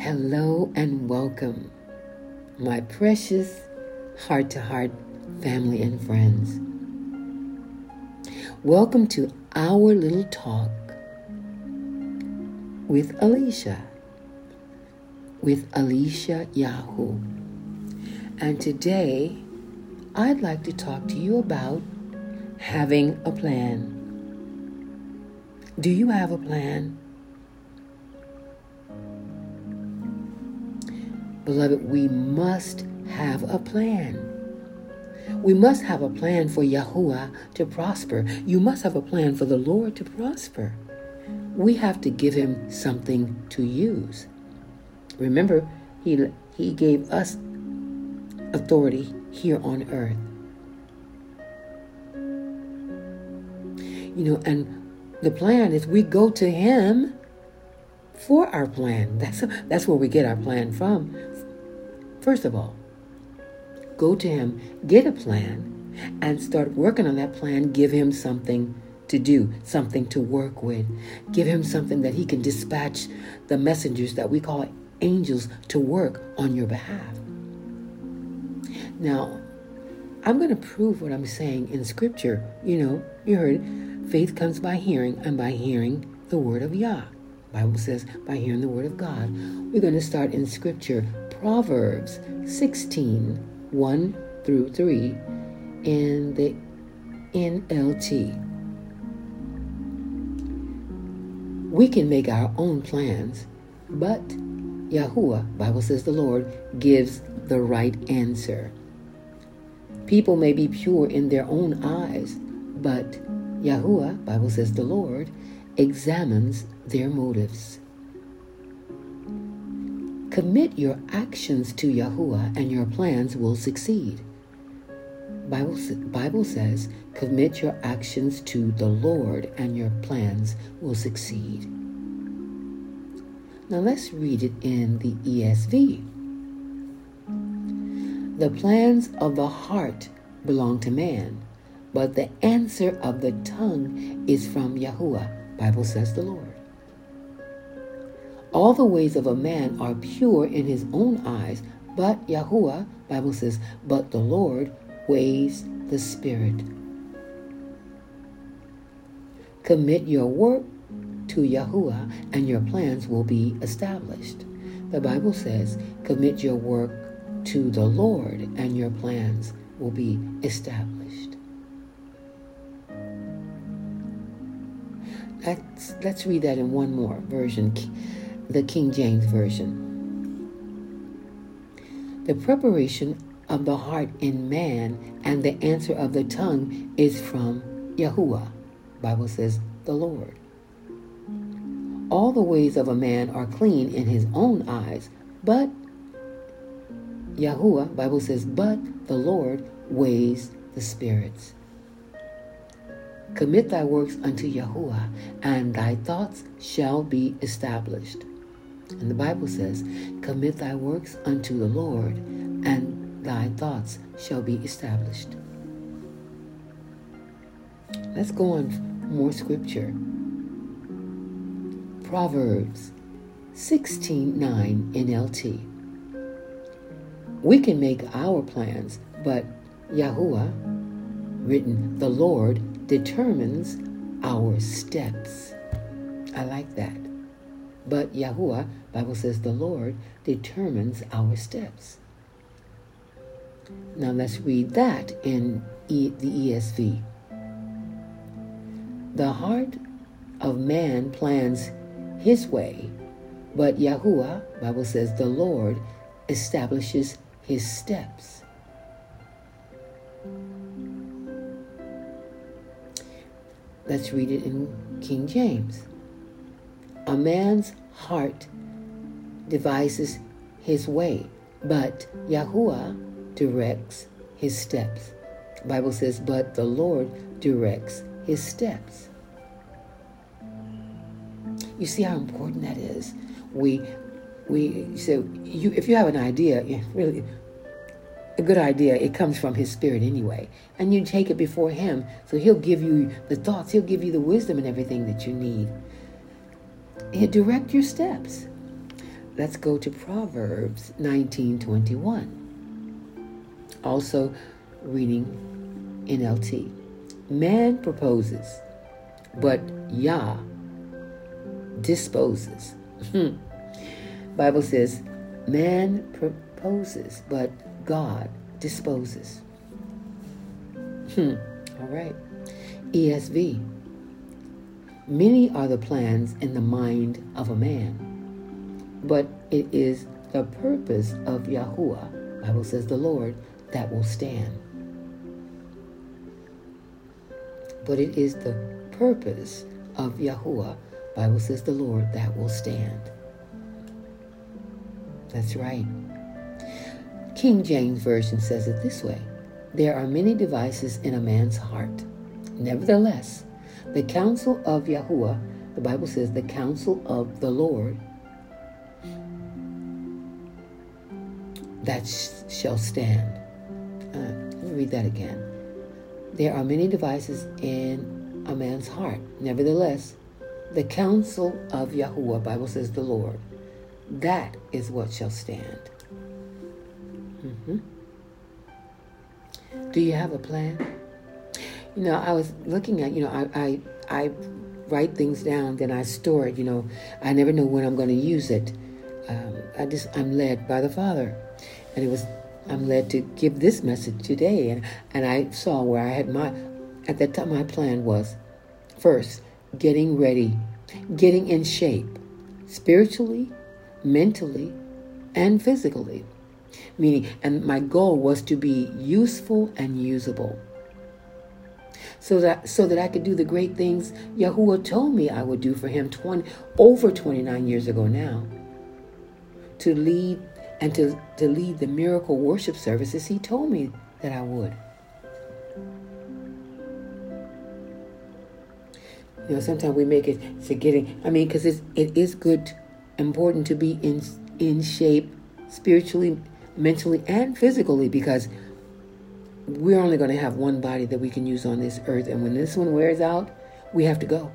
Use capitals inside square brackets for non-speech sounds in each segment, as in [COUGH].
Hello and welcome, my precious heart to heart family and friends. Welcome to our little talk with Alicia, with Alicia Yahoo. And today, I'd like to talk to you about having a plan. Do you have a plan? Beloved, we must have a plan. We must have a plan for Yahuwah to prosper. You must have a plan for the Lord to prosper. We have to give him something to use. Remember, he, he gave us authority here on earth. You know, and the plan is we go to him for our plan. That's that's where we get our plan from. First of all, go to him, get a plan, and start working on that plan. Give him something to do, something to work with. Give him something that he can dispatch the messengers that we call angels to work on your behalf. Now, I'm going to prove what I'm saying in scripture. You know, you heard faith comes by hearing, and by hearing the word of Yah. Bible says by hearing the word of God. We're going to start in scripture Proverbs 16 1 through 3 in the NLT. We can make our own plans, but Yahuwah, Bible says the Lord, gives the right answer. People may be pure in their own eyes, but Yahuwah, Bible says the Lord, examines their motives. Commit your actions to Yahuwah and your plans will succeed. Bible, Bible says, commit your actions to the Lord and your plans will succeed. Now let's read it in the ESV. The plans of the heart belong to man, but the answer of the tongue is from Yahuwah, Bible says the Lord. All the ways of a man are pure in his own eyes, but Yahuwah, Bible says, but the Lord weighs the spirit. Commit your work to Yahuwah and your plans will be established. The Bible says, commit your work to the Lord and your plans will be established. Let's, let's read that in one more version the King James Version. The preparation of the heart in man and the answer of the tongue is from Yahuwah. Bible says the Lord. All the ways of a man are clean in his own eyes, but Yahuwah, Bible says, but the Lord weighs the spirits. Commit thy works unto Yahuwah, and thy thoughts shall be established. And the Bible says, Commit thy works unto the Lord, and thy thoughts shall be established. Let's go on more scripture. Proverbs 16:9 NLT. We can make our plans, but Yahuwah, written the Lord, determines our steps. I like that. But Yahuwah, Bible says the Lord, determines our steps. Now let's read that in e- the ESV. The heart of man plans his way, but Yahuwah, Bible says the Lord, establishes his steps. Let's read it in King James. A man's heart devises his way, but Yahuwah directs his steps. The Bible says, but the Lord directs his steps. You see how important that is. We we so you if you have an idea, really a good idea, it comes from his spirit anyway. And you take it before him. So he'll give you the thoughts, he'll give you the wisdom and everything that you need. Direct your steps. let's go to Proverbs 19:21. Also reading NLT. Man proposes, but Yah disposes. Hmm. Bible says, man proposes, but God disposes. Hmm. All right. ESV. Many are the plans in the mind of a man, but it is the purpose of Yahuwah, Bible says the Lord, that will stand. But it is the purpose of Yahuwah, Bible says the Lord, that will stand. That's right. King James Version says it this way There are many devices in a man's heart. Nevertheless, the counsel of Yahuwah, the Bible says, the counsel of the Lord, that sh- shall stand. Uh, let me read that again. There are many devices in a man's heart. Nevertheless, the counsel of Yahuwah, Bible says the Lord, that is what shall stand. Mm-hmm. Do you have a plan? You know, I was looking at, you know, I, I, I write things down, then I store it. You know, I never know when I'm going to use it. Um, I just, I'm led by the Father. And it was, I'm led to give this message today. And, and I saw where I had my, at that time, my plan was first, getting ready, getting in shape, spiritually, mentally, and physically. Meaning, and my goal was to be useful and usable. So that so that I could do the great things Yahuwah told me I would do for him 20 over 29 years ago now. To lead and to, to lead the miracle worship services he told me that I would. You know, sometimes we make it forgetting. I mean, because it is good, important to be in in shape, spiritually, mentally, and physically, because we're only going to have one body that we can use on this earth, and when this one wears out, we have to go.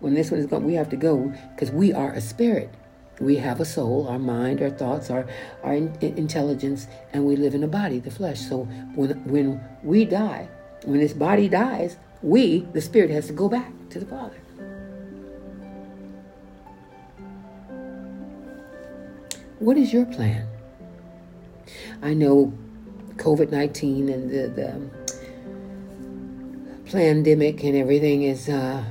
When this one is gone, we have to go because we are a spirit. We have a soul, our mind, our thoughts, our our in, intelligence, and we live in a body, the flesh. So when when we die, when this body dies, we, the spirit, has to go back to the Father. What is your plan? I know COVID 19 and the, the pandemic and everything has uh,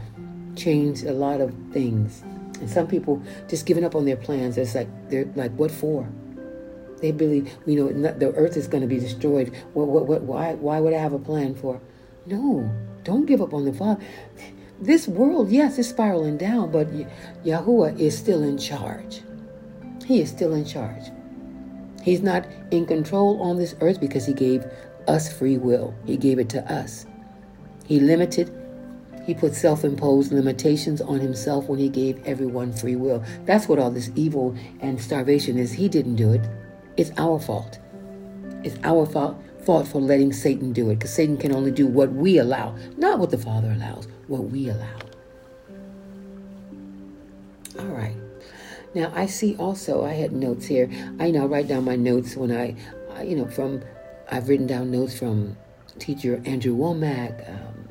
changed a lot of things. And some people just giving up on their plans. It's like, they're like, what for? They believe, you know, the earth is going to be destroyed. What, what, what, why, why would I have a plan for? No, don't give up on the Father. This world, yes, is spiraling down, but Yahuwah is still in charge. He is still in charge. He's not in control on this earth because He gave us free will. He gave it to us. He limited, He put self imposed limitations on Himself when He gave everyone free will. That's what all this evil and starvation is. He didn't do it, it's our fault. It's our fault fault for letting Satan do it because Satan can only do what we allow, not what the Father allows, what we allow. Now I see also I had notes here. I know write down my notes when I, you know from I've written down notes from teacher Andrew Wommack, um,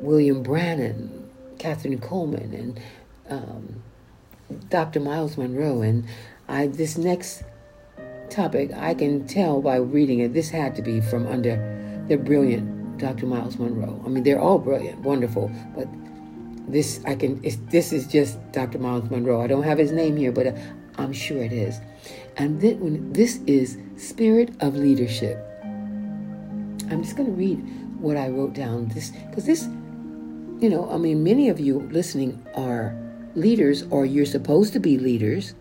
William Branham, Kathryn Kuhlman, and um, Dr. Myles Munroe. and I this next topic, I can tell by reading it, this had to be from under the brilliant Dr. Myles Munroe. I mean, they're all brilliant, wonderful, but this I can. this is just Dr. Myles Munroe. I don't have his name here, but uh, I'm sure it is. And then when this is spirit of leadership. I'm just going to read what I wrote down. This because this, you know, I mean, many of you listening are leaders, or you're supposed to be leaders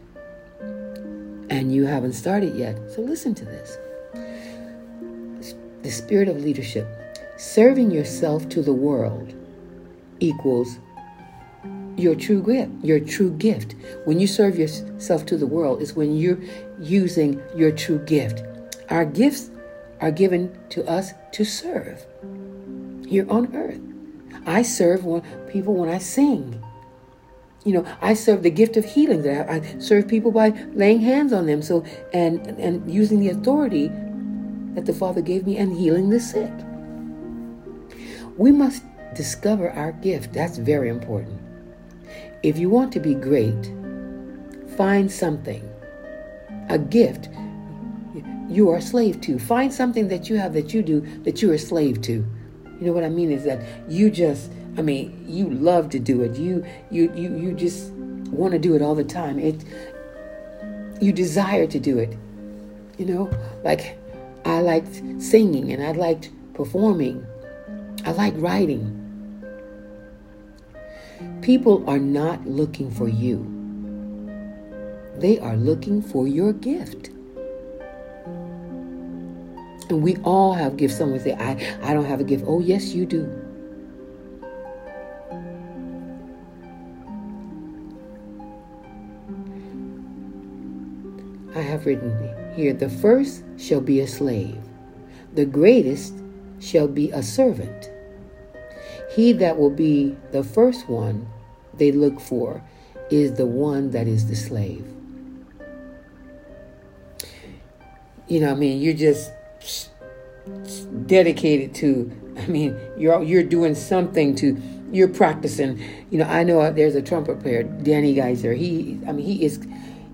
and you haven't started yet. So listen to this. The spirit of leadership. Serving yourself to the world equals your true gift. Your true gift. When you serve yourself to the world is when you're using your true gift. Our gifts are given to us to serve here on earth. I serve people when I sing. you know, I serve the gift of healing. That I, I serve people by laying hands on them. So and and using the authority that the Father gave me and healing the sick. We must discover our gift. That's very important. If you want to be great, find something, a gift you are a slave to. Find something that you have that you do that you're a slave to. You know what I mean is that you just I mean, you love to do it. You you you you just want to do it all the time. It you desire to do it. You know, like I liked singing and I liked performing. I like writing. People are not looking for you. They are looking for your gift. And we all have gifts. Someone say, I, I don't have a gift. Oh, yes, you do. I have written here the first shall be a slave, the greatest shall be a servant. He that will be the first one they look for is the one that is the slave. You know, I mean, you're just dedicated to. I mean, you're you're doing something to. You're practicing. You know, I know there's a trumpet player, Danny Geiser. He, I mean, he is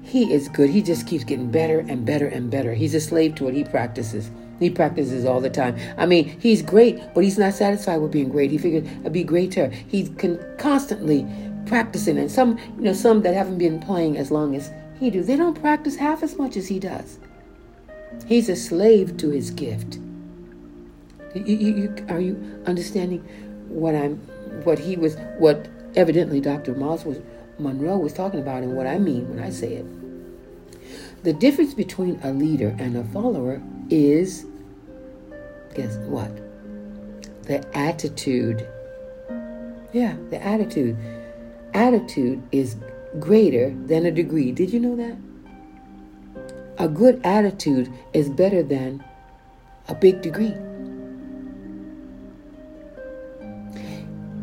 he is good. He just keeps getting better and better and better. He's a slave to it. He practices. He practices all the time. I mean, he's great, but he's not satisfied with being great. He figured I'd be greater. He's con- constantly practicing, and some, you know, some that haven't been playing as long as he do, they don't practice half as much as he does. He's a slave to his gift. You, you, you, are you understanding what I'm, what he was, what evidently Dr. Moss was, Munroe was talking about, and what I mean when I say it? The difference between a leader and a follower is, guess what? The attitude. Yeah, the attitude. Attitude is greater than a degree. Did you know that? A good attitude is better than a big degree.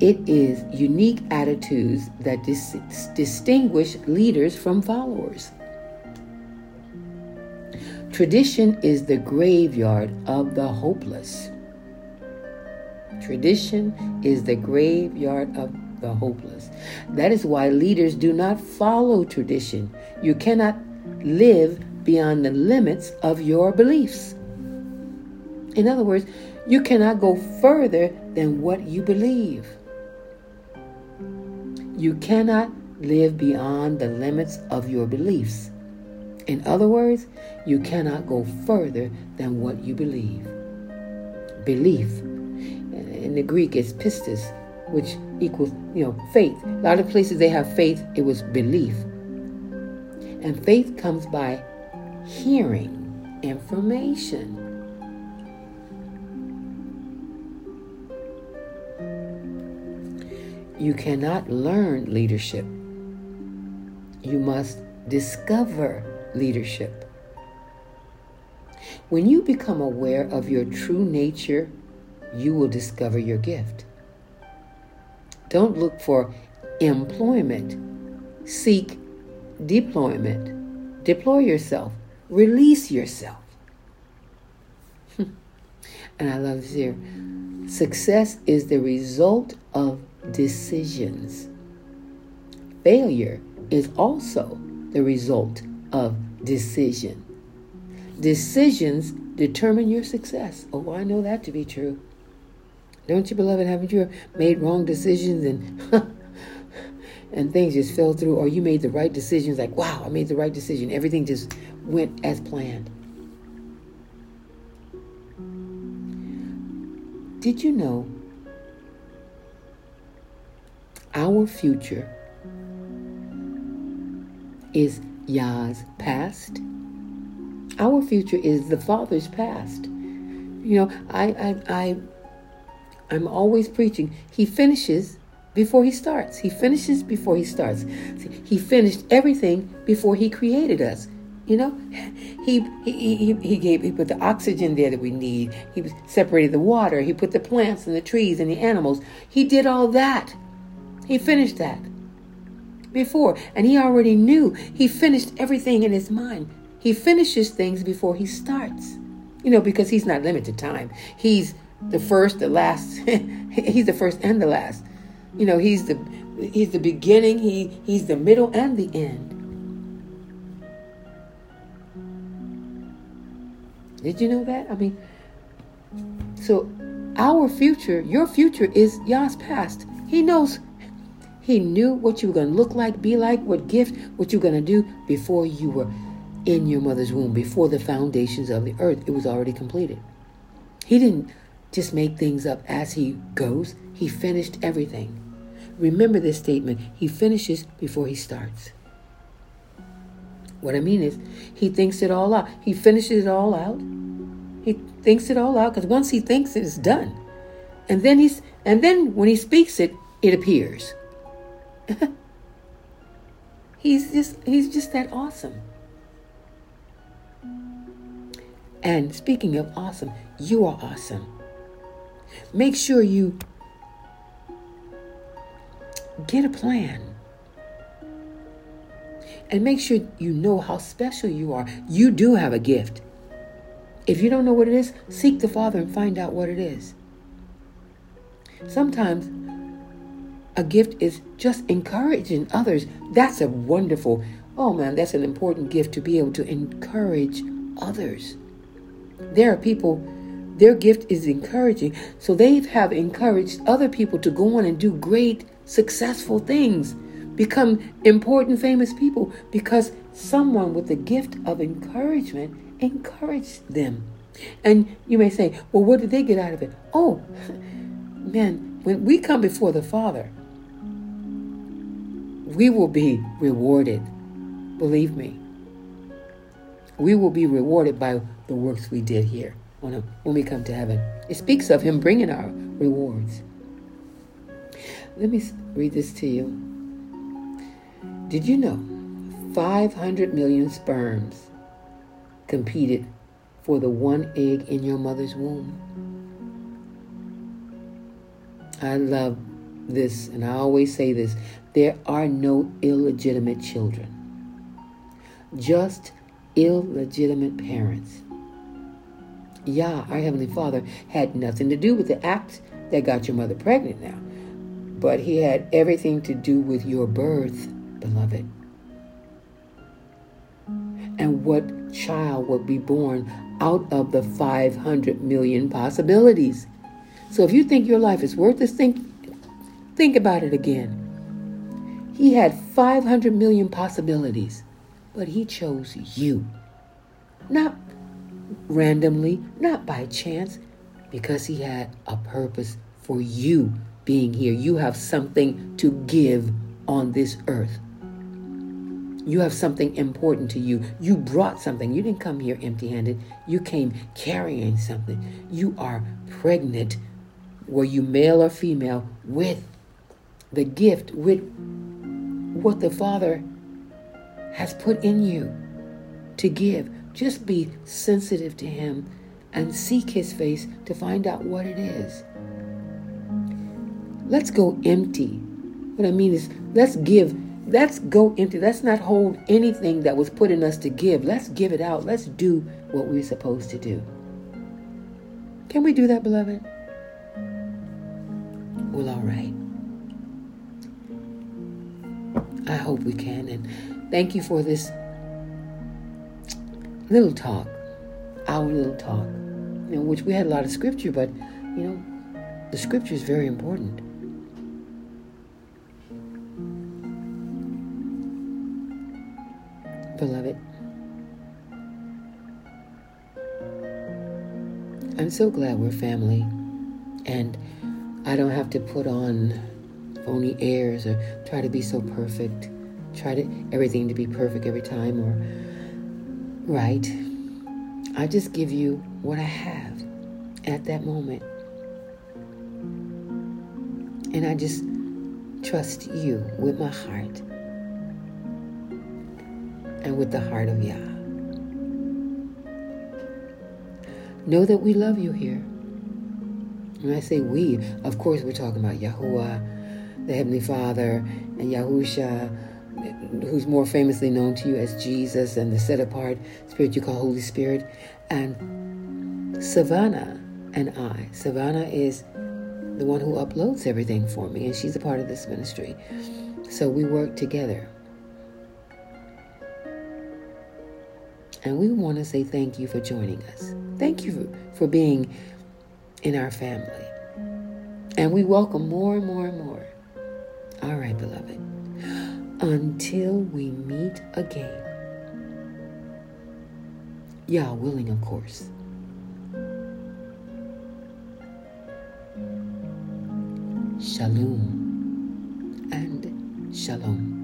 It is unique attitudes that dis- distinguish leaders from followers. Tradition is the graveyard of the hopeless. Tradition is the graveyard of the hopeless. That is why leaders do not follow tradition. You cannot live beyond the limits of your beliefs. In other words, you cannot go further than what you believe. You cannot live beyond the limits of your beliefs. In other words, you cannot go further than what you believe. Belief. In the Greek, it's pistis, which equals, you know, faith. A lot of places they have faith, it was belief. And faith comes by hearing information. You cannot learn leadership. You must discover leadership. When you become aware of your true nature, you will discover your gift. Don't look for employment, seek deployment. Deploy yourself, release yourself. [LAUGHS] and I love this here. Success is the result of decisions. Failure is also the result of decision. Decisions determine your success. Oh, I know that to be true. Don't you, beloved? Haven't you made wrong decisions and [LAUGHS] and things just fell through, or you made the right decisions? Like, wow, I made the right decision. Everything just went as planned. Did you know our future is Yah's past. Our future is the Father's past. You know, I, I, I, I'm always preaching. He finishes before he starts. He finishes before he starts. He finished everything before he created us. You know, [LAUGHS] he, he, he, he gave, he put the oxygen there that we need. He separated the water. He put the plants and the trees and the animals. He did all that. He finished that before. And he already knew. He finished everything in his mind. He finishes things before he starts. You know, because he's not limited time. He's the first, the last. [LAUGHS] he's the first and the last. You know, he's the he's the beginning, he he's the middle and the end. Did you know that? I mean, so our future, your future is Yah's past. He knows he knew what you were going to look like, be like, what gift, what you were going to do before you were in your mother's womb, before the foundations of the earth. It was already completed. He didn't just make things up as he goes, he finished everything. Remember this statement He finishes before he starts. What I mean is, he thinks it all out. He finishes it all out. He thinks it all out because once he thinks it, it's done. And then he's and then when he speaks it, it appears. [LAUGHS] he's just he's just that awesome. And speaking of awesome, you are awesome. Make sure you get a plan. And make sure you know how special you are. You do have a gift. If you don't know what it is, seek the Father and find out what it is. Sometimes a gift is just encouraging others. That's a wonderful, oh man, that's an important gift to be able to encourage others. There are people, their gift is encouraging, so they have encouraged other people to go on and do great, successful things, become important, famous people, because someone with the gift of encouragement encouraged them. And you may say, well, what did they get out of it? Oh, [LAUGHS] man, when we come before the Father, we will be rewarded. Believe me. We will be rewarded by the works we did here when we come to heaven. It speaks of Him bringing our rewards. Let me read this to you. Did you know 500 million sperms competed for the one egg in your mother's womb? I love this, and I always say this there are no illegitimate children, just illegitimate parents. Yah, our Heavenly Father, had nothing to do with the act that got your mother pregnant now, but He had everything to do with your birth, beloved. And what child would be born out of the 500 million possibilities? So if you think your life is worth this, think, think about it again. He had 500 million possibilities, but he chose you. Not randomly, not by chance, because he had a purpose for you being here. You have something to give on this earth. You have something important to you. You brought something. You didn't come here empty handed. You came carrying something. You are pregnant, were you male or female, with the gift, with what the Father has put in you to give. Just be sensitive to Him and seek His face to find out what it is. Let's go empty. What I mean is, let's give. Let's go empty. Let's not hold anything that was put in us to give. Let's give it out. Let's do what we're supposed to do. Can we do that, beloved? Well, all right. I hope we can. And thank you for this little talk, our little talk, you know, which we had a lot of scripture, but, you know, the scripture is very important. Beloved, I'm so glad we're family, and I don't have to put on phony airs or try to be so perfect, try to everything to be perfect every time or right. I just give you what I have at that moment. And I just trust you with my heart and with the heart of Yah. Know that we love you here. When I say we, of course we're talking about Yahuwah, the Heavenly Father, and Yahusha, who's more famously known to you as Jesus, and the set apart spirit you call Holy Spirit, and Savannah and I. Savannah is the one who uploads everything for me, and she's a part of this ministry. So we work together. And we want to say thank you for joining us. Thank you for, being in our family. And we welcome more and more and more. Beloved. Until we meet again. Yah willing, of course. Shalom and Shalom.